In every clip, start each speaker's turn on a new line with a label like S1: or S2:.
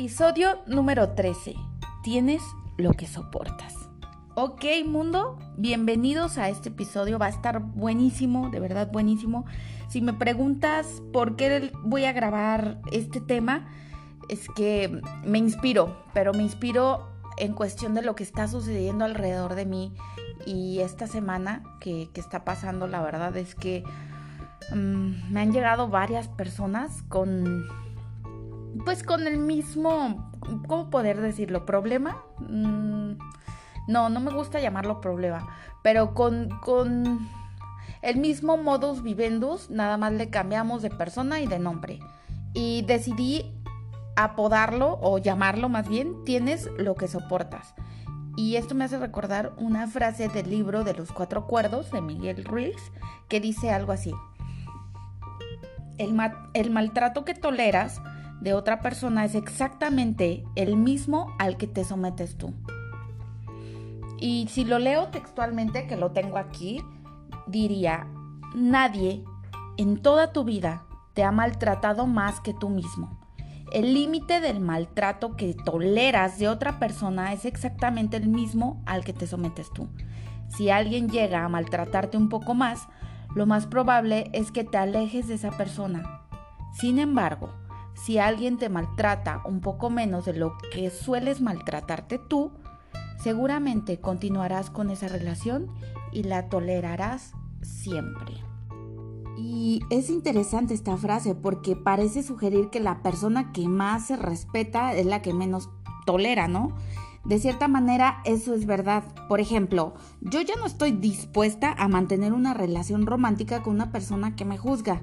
S1: Episodio número 13. Tienes lo que soportas. Ok, mundo, bienvenidos a este episodio. Va a estar buenísimo, de verdad buenísimo. Si me preguntas por qué voy a grabar este tema, es que me inspiro, pero me inspiro en cuestión de lo que está sucediendo alrededor de mí. Y esta semana que, está pasando, la verdad es que mm, me han llegado varias personas con pues con el mismo, ¿cómo poder decirlo? ¿Problema? Mm, no, no me gusta llamarlo problema, pero con, con el mismo modus vivendus, nada más le cambiamos de persona y de nombre. Y decidí apodarlo o llamarlo más bien, tienes lo que soportas. Y esto me hace recordar una frase del libro de los cuatro cuerdos de Miguel Ruiz que dice algo así. El, el maltrato que toleras de otra persona es exactamente el mismo al que te sometes tú. Y si lo leo textualmente, que lo tengo aquí, diría, nadie en toda tu vida te ha maltratado más que tú mismo. El límite del maltrato que toleras de otra persona es exactamente el mismo al que te sometes tú. Si alguien llega a maltratarte un poco más, lo más probable es que te alejes de esa persona. Sin embargo, si alguien te maltrata un poco menos de lo que sueles maltratarte tú, seguramente continuarás con esa relación y la tolerarás siempre. Y es interesante esta frase porque parece sugerir que la persona que más se respeta es la que menos tolera, ¿no? De cierta manera eso es verdad. Por ejemplo, yo ya no estoy dispuesta a mantener una relación romántica con una persona que me juzga.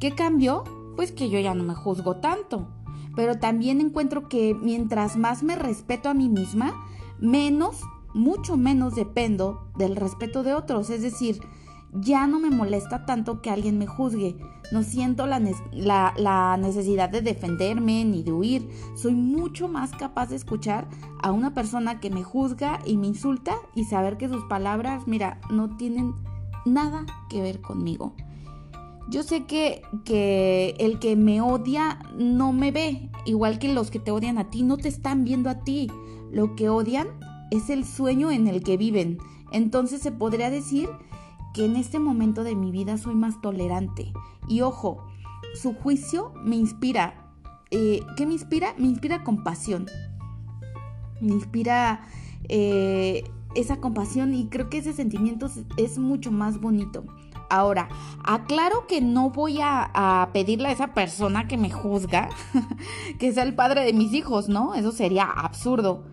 S1: ¿Qué cambió? Pues que yo ya no me juzgo tanto. Pero también encuentro que mientras más me respeto a mí misma, menos, mucho menos dependo del respeto de otros. Es decir, ya no me molesta tanto que alguien me juzgue. No siento la, necesidad de defenderme ni de huir. Soy mucho más capaz de escuchar a una persona que me juzga y me insulta y saber que sus palabras, mira, no tienen nada que ver conmigo. Yo sé que, que el que me odia no me ve, igual que los que te odian a ti, no te están viendo a ti. Lo que odian es el sueño en el que viven. Entonces se podría decir que en este momento de mi vida soy más tolerante. Y ojo, su juicio me inspira. Eh, ¿Qué me inspira? Me inspira compasión. Me inspira eh, esa compasión y creo que ese sentimiento es mucho más bonito. Ahora, aclaro que no voy a, pedirle a esa persona que me juzga que sea el padre de mis hijos, ¿no? Eso sería absurdo.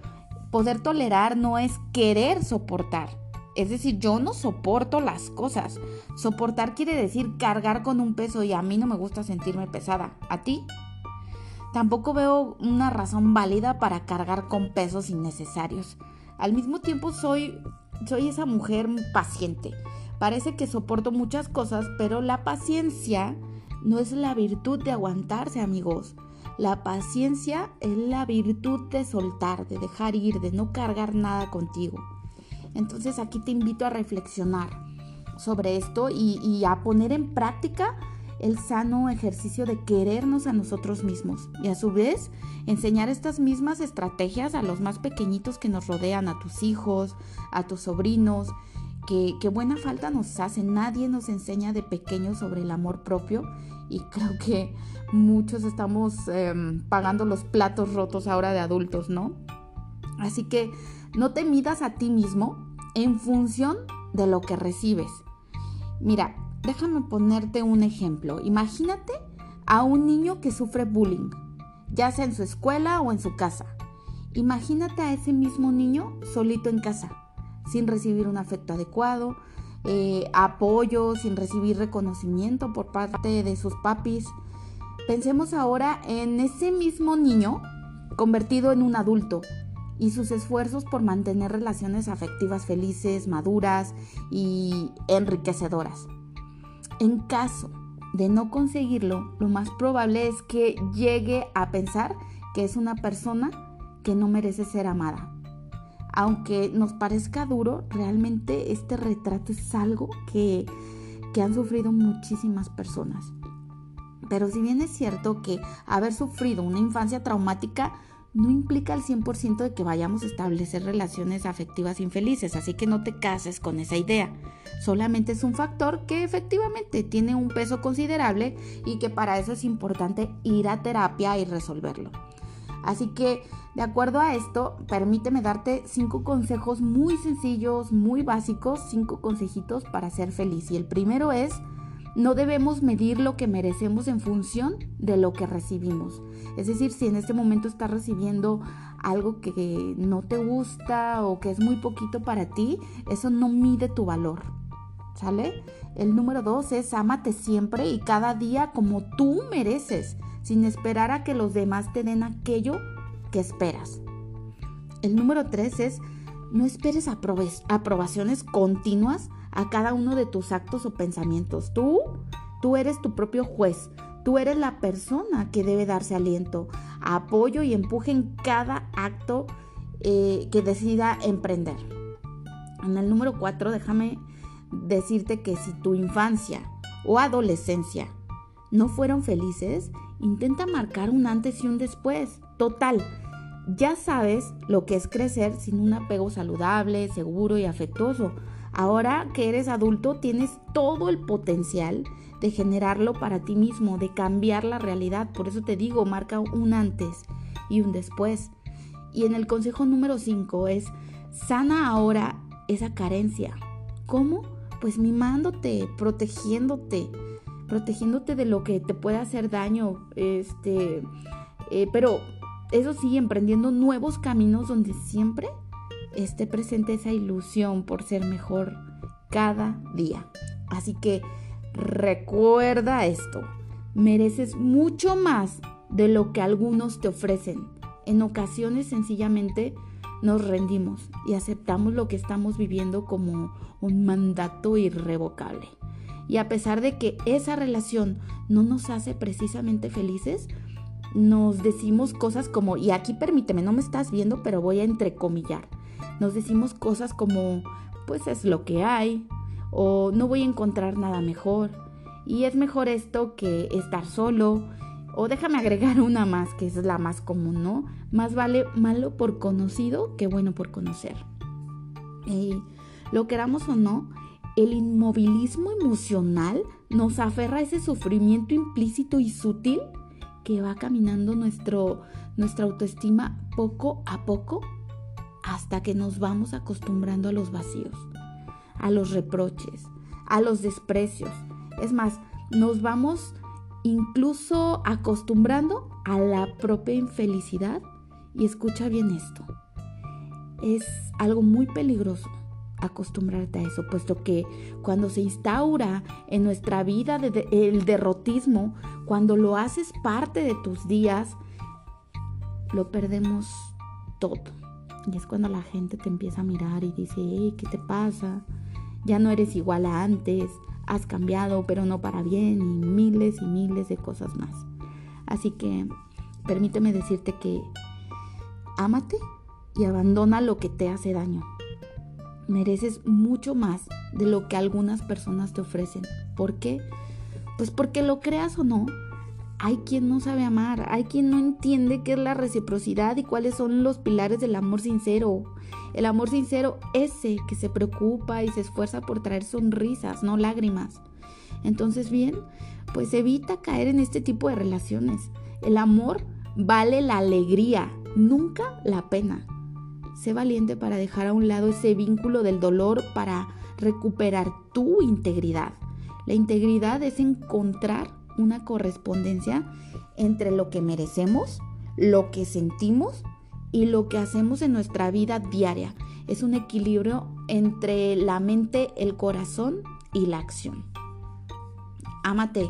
S1: Poder tolerar no es querer soportar. Es decir, yo no soporto las cosas. Soportar quiere decir cargar con un peso y a mí no me gusta sentirme pesada. ¿A ti? Tampoco veo una razón válida para cargar con pesos innecesarios. Al mismo tiempo soy, soy esa mujer paciente Parece que soporto muchas cosas, pero la paciencia no es la virtud de aguantarse, amigos. La paciencia es la virtud de soltar, de dejar ir, de no cargar nada contigo. Entonces aquí te invito a reflexionar sobre esto y, a poner en práctica el sano ejercicio de querernos a nosotros mismos y a su vez enseñar estas mismas estrategias a los más pequeñitos que nos rodean, a tus hijos, a tus sobrinos que, buena falta nos hace. Nadie nos enseña de pequeños sobre el amor propio y creo que muchos estamos em, pagando los platos rotos ahora de adultos, ¿no? Así que no te midas a ti mismo en función de lo que recibes. Mira, déjame ponerte un ejemplo. Imagínate a un niño que sufre bullying, ya sea en su escuela o en su casa. Imagínate a ese mismo niño solito en casa sin recibir un afecto adecuado, eh, apoyo, sin recibir reconocimiento por parte de sus papis. Pensemos ahora en ese mismo niño convertido en un adulto y sus esfuerzos por mantener relaciones afectivas felices, maduras y enriquecedoras. En caso de no conseguirlo, lo más probable es que llegue a pensar que es una persona que no merece ser amada aunque nos parezca duro, realmente este retrato es algo que, han sufrido muchísimas personas. Pero si bien es cierto que haber sufrido una infancia traumática no implica al 100% de que vayamos a establecer relaciones afectivas infelices, así que no te cases con esa idea. Solamente es un factor que efectivamente tiene un peso considerable y que para eso es importante ir a terapia y resolverlo. Así que, de acuerdo a esto, permíteme darte cinco consejos muy sencillos, muy básicos, cinco consejitos para ser feliz. Y el primero es, no debemos medir lo que merecemos en función de lo que recibimos. Es decir, si en este momento estás recibiendo algo que no te gusta o que es muy poquito para ti, eso no mide tu valor. ¿Sale? El número dos es ámate siempre y cada día como tú mereces, sin esperar a que los demás te den aquello que esperas. El número tres es no esperes aprobaciones continuas a cada uno de tus actos o pensamientos. Tú, tú eres tu propio juez. Tú eres la persona que debe darse aliento, apoyo y empuje en cada acto eh, que decida emprender. En el número 4, déjame decirte que si tu infancia o adolescencia no fueron felices, intenta marcar un antes y un después. Total, ya sabes lo que es crecer sin un apego saludable, seguro y afectuoso. Ahora que eres adulto tienes todo el potencial de generarlo para ti mismo, de cambiar la realidad. Por eso te digo, marca un antes y un después. Y en el consejo número 5 es, sana ahora esa carencia. ¿Cómo? Pues mimándote, protegiéndote, protegiéndote de lo que te puede hacer daño. Este, eh, pero eso sí, emprendiendo nuevos caminos donde siempre esté presente esa ilusión por ser mejor cada día. Así que recuerda esto, mereces mucho más de lo que algunos te ofrecen. En ocasiones sencillamente nos rendimos y aceptamos lo que estamos viviendo como un mandato irrevocable. Y a pesar de que esa relación no nos hace precisamente felices, nos decimos cosas como, y aquí permíteme, no me estás viendo, pero voy a entrecomillar nos decimos cosas como, pues es lo que hay, o no voy a encontrar nada mejor, y es mejor esto que estar solo, o déjame agregar una más, que es la más común, ¿no? Más vale malo por conocido que bueno por conocer. Y lo queramos o no, el inmovilismo emocional nos aferra a ese sufrimiento implícito y sutil que va caminando nuestro, nuestra autoestima poco a poco hasta que nos vamos acostumbrando a los vacíos, a los reproches, a los desprecios. Es más, nos vamos incluso acostumbrando a la propia infelicidad. Y escucha bien esto. Es algo muy peligroso acostumbrarte a eso, puesto que cuando se instaura en nuestra vida el derrotismo, cuando lo haces parte de tus días, lo perdemos todo. Y es cuando la gente te empieza a mirar y dice, hey, ¿qué te pasa? Ya no eres igual a antes, has cambiado, pero no para bien, y miles y miles de cosas más. Así que permíteme decirte que ámate y abandona lo que te hace daño. Mereces mucho más de lo que algunas personas te ofrecen. ¿Por qué? Pues porque lo creas o no, hay quien no sabe amar, hay quien no entiende qué es la reciprocidad y cuáles son los pilares del amor sincero. El amor sincero, ese que se preocupa y se esfuerza por traer sonrisas, no lágrimas. Entonces, bien, pues evita caer en este tipo de relaciones. El amor vale la alegría, nunca la pena. Sé valiente para dejar a un lado ese vínculo del dolor para recuperar tu integridad. La integridad es encontrar una correspondencia entre lo que merecemos, lo que sentimos y lo que hacemos en nuestra vida diaria. Es un equilibrio entre la mente, el corazón y la acción. Ámate.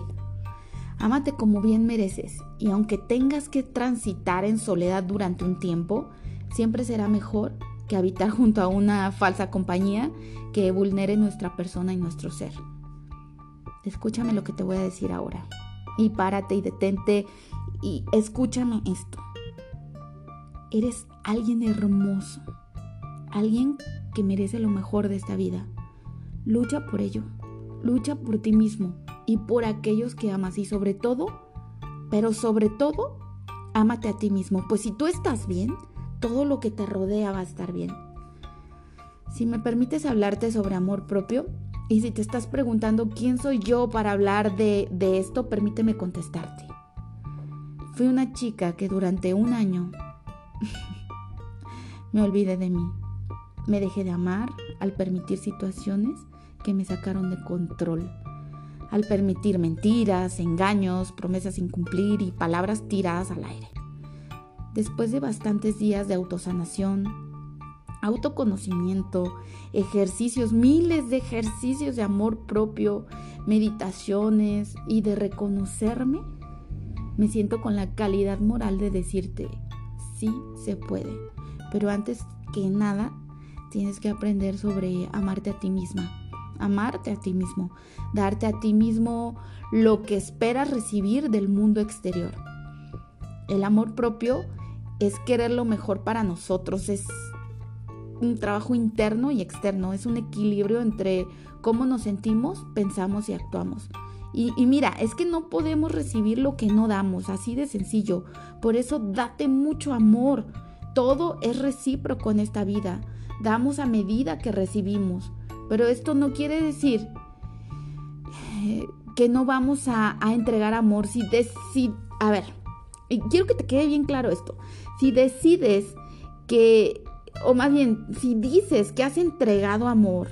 S1: Ámate como bien mereces y aunque tengas que transitar en soledad durante un tiempo, siempre será mejor que habitar junto a una falsa compañía que vulnere nuestra persona y nuestro ser. Escúchame lo que te voy a decir ahora. Y párate y detente y escúchame esto. Eres alguien hermoso, alguien que merece lo mejor de esta vida. Lucha por ello, lucha por ti mismo y por aquellos que amas y sobre todo, pero sobre todo, ámate a ti mismo. Pues si tú estás bien, todo lo que te rodea va a estar bien. Si me permites hablarte sobre amor propio, y si te estás preguntando quién soy yo para hablar de, esto, permíteme contestarte. Fui una chica que durante un año me olvidé de mí. Me dejé de amar al permitir situaciones que me sacaron de control. Al permitir mentiras, engaños, promesas sin cumplir y palabras tiradas al aire. Después de bastantes días de autosanación, autoconocimiento, ejercicios, miles de ejercicios de amor propio, meditaciones y de reconocerme, me siento con la calidad moral de decirte, sí se puede. Pero antes que nada, tienes que aprender sobre amarte a ti misma, amarte a ti mismo, darte a ti mismo lo que esperas recibir del mundo exterior. El amor propio es querer lo mejor para nosotros, es un trabajo interno y externo, es un equilibrio entre cómo nos sentimos, pensamos y actuamos. Y, mira, es que no podemos recibir lo que no damos, así de sencillo. Por eso date mucho amor. Todo es recíproco en esta vida. Damos a medida que recibimos. Pero esto no quiere decir eh, que no vamos a, entregar amor. Si, si, a ver, quiero que te quede bien claro esto. Si decides que, o más bien, si dices que has entregado amor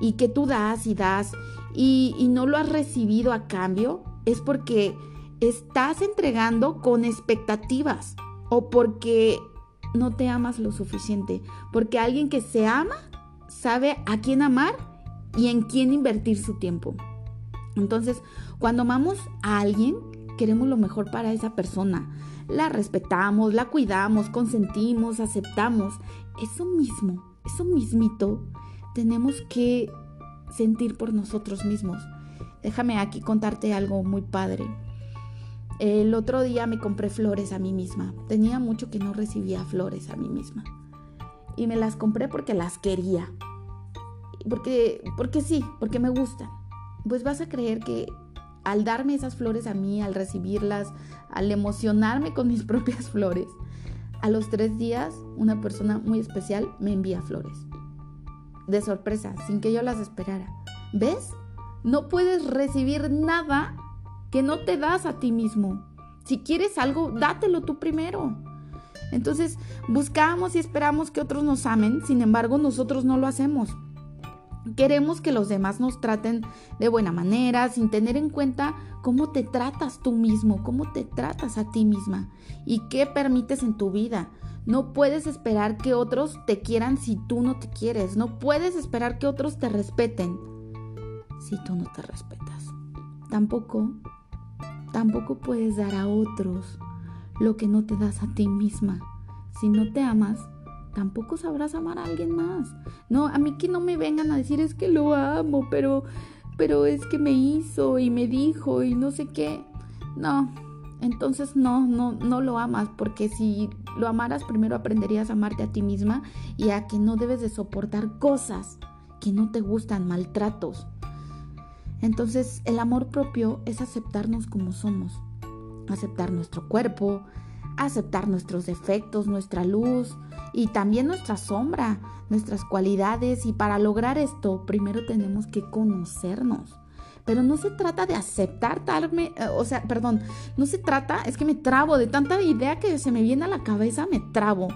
S1: y que tú das y das y, no lo has recibido a cambio, es porque estás entregando con expectativas o porque no te amas lo suficiente. Porque alguien que se ama sabe a quién amar y en quién invertir su tiempo. Entonces, cuando amamos a alguien, queremos lo mejor para esa persona. La respetamos, la cuidamos, consentimos, aceptamos. Eso mismo, eso mismito, tenemos que sentir por nosotros mismos. Déjame aquí contarte algo muy padre. El otro día me compré flores a mí misma. Tenía mucho que no recibía flores a mí misma. Y me las compré porque las quería. Porque, porque sí, porque me gustan. Pues vas a creer que al darme esas flores a mí, al recibirlas, al emocionarme con mis propias flores, a los tres días una persona muy especial me envía flores de sorpresa, sin que yo las esperara. ¿Ves? No puedes recibir nada que no te das a ti mismo. Si quieres algo, dátelo tú primero. Entonces, buscamos y esperamos que otros nos amen, sin embargo, nosotros no lo hacemos. Queremos que los demás nos traten de buena manera, sin tener en cuenta cómo te tratas tú mismo, cómo te tratas a ti misma y qué permites en tu vida. No puedes esperar que otros te quieran si tú no te quieres. No puedes esperar que otros te respeten si tú no te respetas. Tampoco, tampoco puedes dar a otros lo que no te das a ti misma. Si no te amas, tampoco sabrás amar a alguien más. No, a mí que no me vengan a decir es que lo amo, pero pero es que me hizo y me dijo y no sé qué. No, entonces no, no, no lo amas, porque si lo amaras, primero aprenderías a amarte a ti misma y a que no debes de soportar cosas que no te gustan, maltratos. Entonces el amor propio es aceptarnos como somos, aceptar nuestro cuerpo, aceptar nuestros defectos, nuestra luz y también nuestra sombra, nuestras cualidades y para lograr esto primero tenemos que conocernos. Pero no se trata de aceptarme, eh, o sea, perdón, no se trata, es que me trabo, de tanta idea que se me viene a la cabeza, me trabo.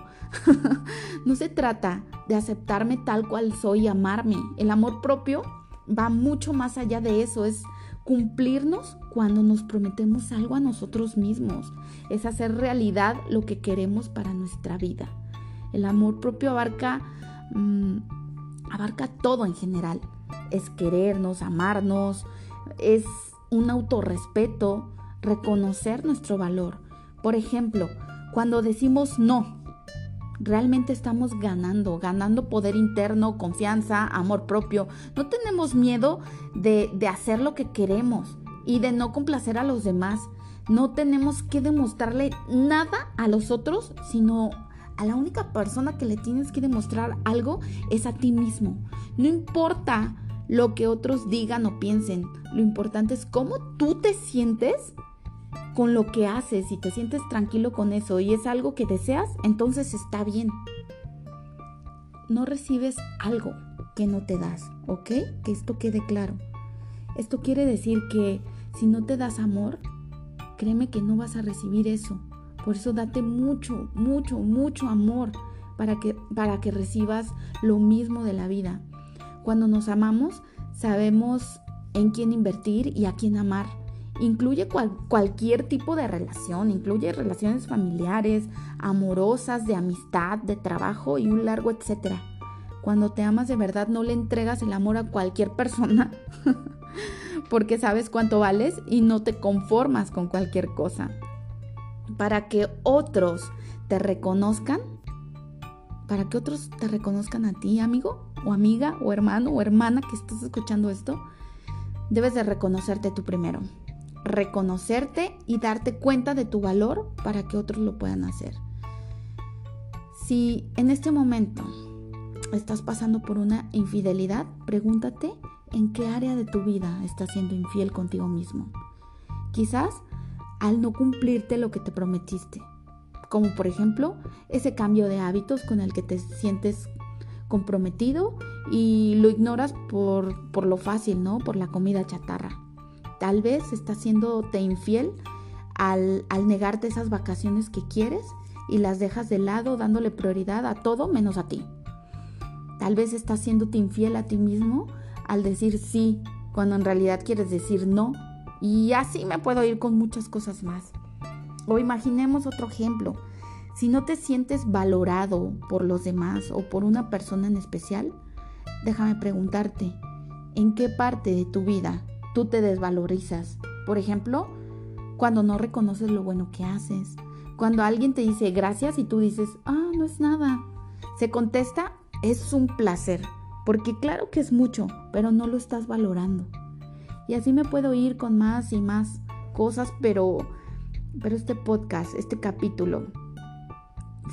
S1: no se trata de aceptarme tal cual soy y amarme. El amor propio va mucho más allá de eso, es cumplirnos cuando nos prometemos algo a nosotros mismos, es hacer realidad lo que queremos para nuestra vida. El amor propio abarca, mm, abarca todo en general es querernos, amarnos, es un autorrespeto, reconocer nuestro valor. Por ejemplo, cuando decimos no, realmente estamos ganando, ganando poder interno, confianza, amor propio. No tenemos miedo de, de hacer lo que queremos y de no complacer a los demás. No tenemos que demostrarle nada a los otros, sino a la única persona que le tienes que demostrar algo es a ti mismo. No importa lo que otros digan o piensen. Lo importante es cómo tú te sientes con lo que haces y te sientes tranquilo con eso y es algo que deseas, entonces está bien. No recibes algo que no te das, ¿ok? Que esto quede claro. Esto quiere decir que si no te das amor, créeme que no vas a recibir eso. Por eso date mucho, mucho, mucho amor para que, para que recibas lo mismo de la vida. Cuando nos amamos, sabemos en quién invertir y a quién amar. Incluye cualquier tipo de relación, incluye relaciones familiares, amorosas, de amistad, de trabajo y un largo etcétera. Cuando te amas de verdad no le entregas el amor a cualquier persona porque sabes cuánto vales y no te conformas con cualquier cosa para que otros te reconozcan, para que otros te reconozcan a ti, amigo o amiga o hermano o hermana que estás escuchando esto, debes de reconocerte tú primero. Reconocerte y darte cuenta de tu valor para que otros lo puedan hacer. Si en este momento estás pasando por una infidelidad, pregúntate en qué área de tu vida estás siendo infiel contigo mismo. Quizás al no cumplirte lo que te prometiste. Como por ejemplo ese cambio de hábitos con el que te sientes comprometido y lo ignoras por, por lo fácil, ¿no? Por la comida chatarra. Tal vez estás siéndote infiel al, al negarte esas vacaciones que quieres y las dejas de lado dándole prioridad a todo menos a ti. Tal vez estás siéndote infiel a ti mismo al decir sí cuando en realidad quieres decir no y así me puedo ir con muchas cosas más. O imaginemos otro ejemplo. Si no te sientes valorado por los demás o por una persona en especial, déjame preguntarte, ¿en qué parte de tu vida tú te desvalorizas? Por ejemplo, cuando no reconoces lo bueno que haces, cuando alguien te dice gracias y tú dices, ah, no es nada. Se contesta, es un placer, porque claro que es mucho, pero no lo estás valorando. Y así me puedo ir con más y más cosas, pero, pero este podcast, este capítulo,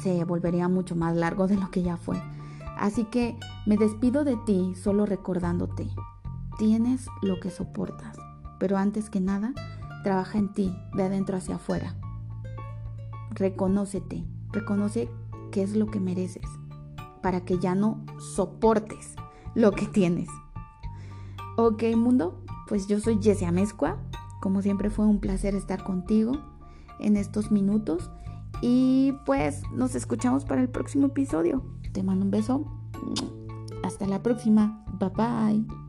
S1: se volvería mucho más largo de lo que ya fue. Así que me despido de ti solo recordándote, tienes lo que soportas, pero antes que nada, trabaja en ti, de adentro hacia afuera. Reconócete, reconoce qué es lo que mereces, para que ya no soportes lo que tienes. Ok, mundo, pues yo soy Jessia Amezcua. Como siempre fue un placer estar contigo en estos minutos. Y pues nos escuchamos para el próximo episodio. Te mando un beso. Hasta la próxima. Bye bye.